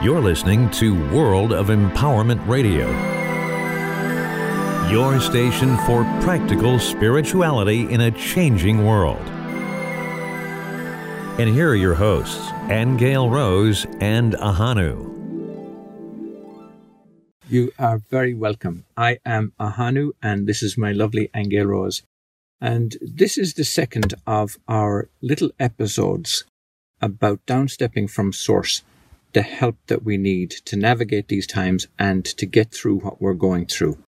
You're listening to World of Empowerment Radio, your station for practical spirituality in a changing world. And here are your hosts, Angel Rose and Ahanu. You are very welcome. I am Ahanu, and this is my lovely Angel Rose. And this is the second of our little episodes about downstepping from source the help that we need to navigate these times and to get through what we're going through.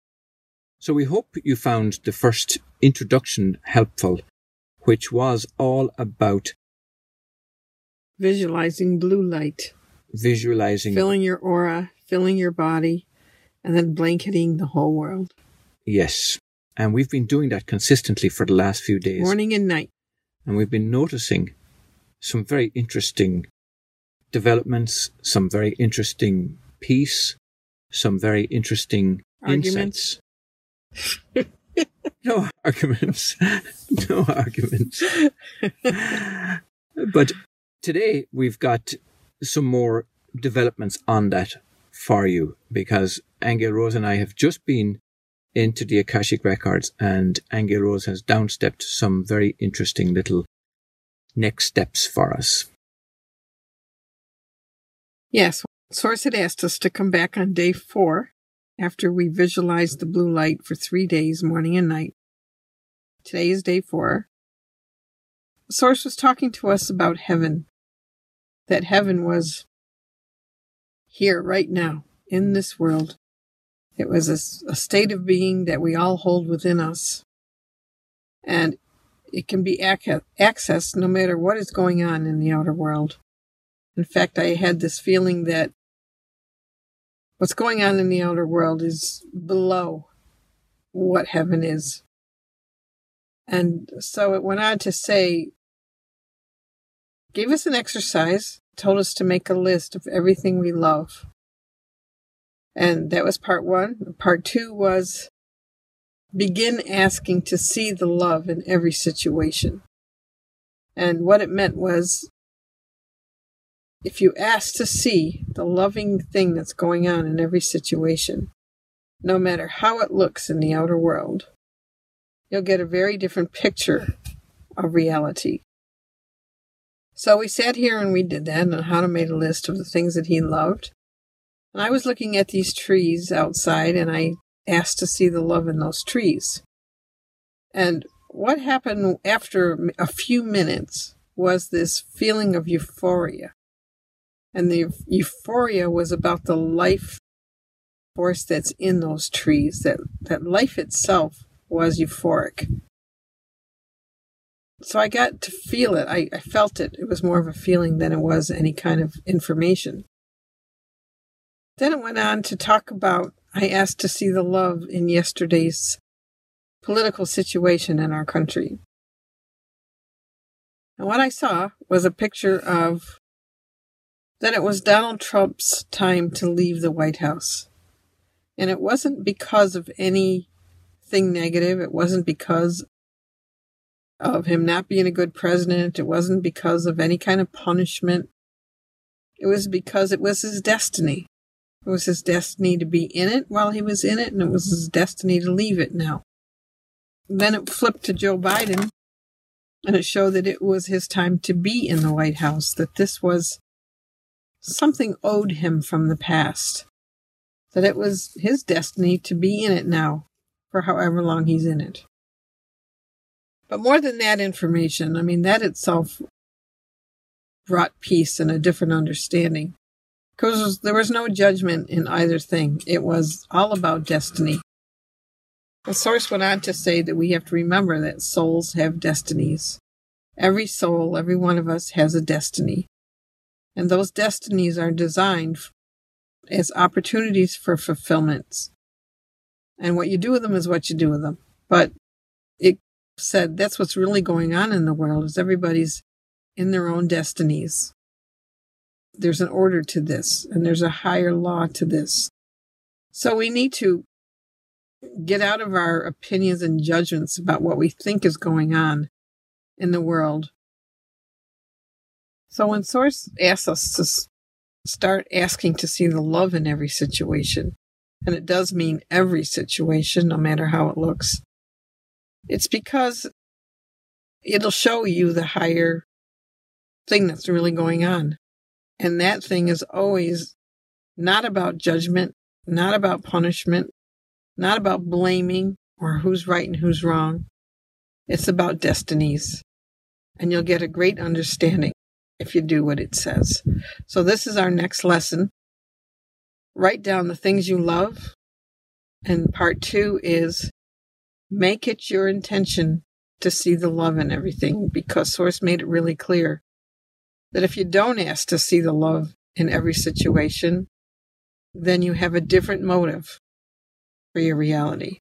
So we hope you found the first introduction helpful, which was all about visualizing blue light, visualizing, filling your aura, filling your body, and then blanketing the whole world. Yes. And we've been doing that consistently for the last few days. Morning and night. And we've been noticing some very interesting developments, some very interesting peace, some very interesting arguments. no arguments. no arguments. but today we've got some more developments on that for you because Angel Rose and I have just been into the Akashic Records and Angel Rose has downstepped some very interesting little next steps for us. Yes, Source had asked us to come back on day four after we visualized the blue light for three days, morning and night. Today is day four. Source was talking to us about heaven, that heaven was here right now in this world. It was a, a state of being that we all hold within us. And it can be ac- accessed no matter what is going on in the outer world. In fact, I had this feeling that what's going on in the outer world is below what heaven is. And so it went on to say, gave us an exercise, told us to make a list of everything we love. And that was part one. Part two was begin asking to see the love in every situation. And what it meant was if you ask to see the loving thing that's going on in every situation, no matter how it looks in the outer world, you'll get a very different picture of reality. So we sat here and we did that, and Ahanu made a list of the things that he loved. And I was looking at these trees outside, and I asked to see the love in those trees. And what happened after a few minutes was this feeling of euphoria and the euphoria was about the life force that's in those trees, that, that life itself was euphoric. So I got to feel it. I, I felt it. It was more of a feeling than it was any kind of information. Then it went on to talk about I asked to see the love in yesterday's political situation in our country. And what I saw was a picture of that it was Donald Trump's time to leave the White House. And it wasn't because of anything negative. It wasn't because of him not being a good president. It wasn't because of any kind of punishment. It was because it was his destiny. It was his destiny to be in it while he was in it, and it was his destiny to leave it now. Then it flipped to Joe Biden, and it showed that it was his time to be in the White House, that this was something owed him from the past, that it was his destiny to be in it now for however long he's in it. But more than that information, I mean, that itself brought peace and a different understanding. Because there was no judgment in either thing. It was all about destiny. The source went on to say that we have to remember that souls have destinies. Every soul, every one of us has a destiny. And those destinies are designed as opportunities for fulfillments. And what you do with them is what you do with them. But it said that's what's really going on in the world is everybody's in their own destinies. There's an order to this and there's a higher law to this. So we need to get out of our opinions and judgments about what we think is going on in the world so when Source asks us to start asking to see the love in every situation, and it does mean every situation, no matter how it looks, it's because it'll show you the higher thing that's really going on. And that thing is always not about judgment, not about punishment, not about blaming or who's right and who's wrong. It's about destinies. And you'll get a great understanding if you do what it says. So, this is our next lesson. Write down the things you love. And part two is make it your intention to see the love in everything because Source made it really clear that if you don't ask to see the love in every situation, then you have a different motive for your reality.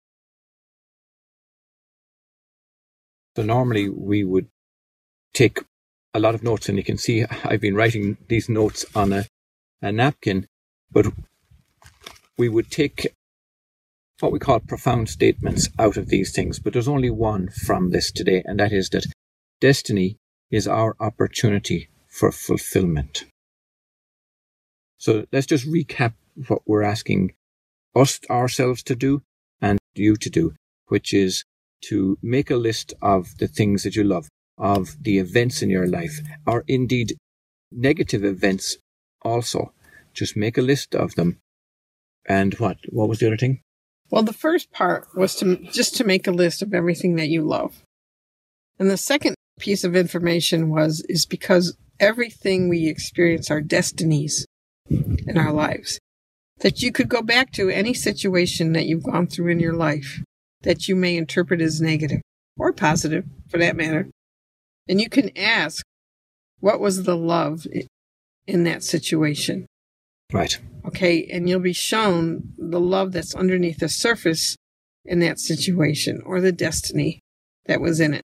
So normally we would take a lot of notes, and you can see I've been writing these notes on a, a napkin, but we would take what we call profound statements out of these things. But there's only one from this today, and that is that destiny is our opportunity for fulfillment. So let's just recap what we're asking us ourselves to do and you to do, which is to make a list of the things that you love, of the events in your life, or indeed negative events also. Just make a list of them. And what? What was the other thing? Well, the first part was to just to make a list of everything that you love. And the second piece of information was is because everything we experience are destinies in our lives. That you could go back to any situation that you've gone through in your life that you may interpret as negative or positive for that matter. And you can ask, what was the love in that situation? Right. Okay. And you'll be shown the love that's underneath the surface in that situation or the destiny that was in it.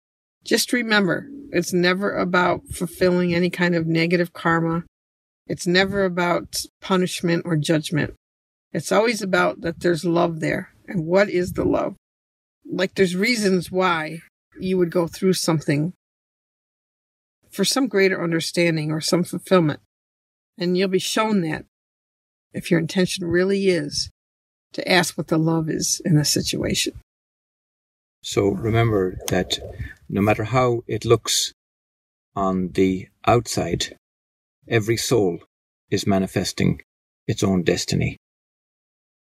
Just remember, it's never about fulfilling any kind of negative karma. It's never about punishment or judgment. It's always about that there's love there. And what is the love? Like there's reasons why you would go through something for some greater understanding or some fulfillment. And you'll be shown that if your intention really is to ask what the love is in the situation. So remember that no matter how it looks on the outside, every soul is manifesting its own destiny.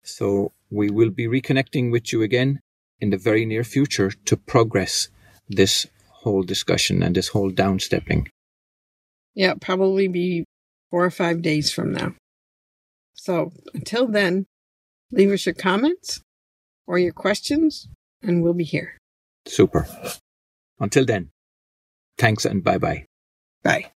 So we will be reconnecting with you again in the very near future to progress this whole discussion and this whole downstepping. Yeah, probably be four or five days from now. So until then, leave us your comments or your questions, and we'll be here. Super. Until then, thanks and bye bye. Bye.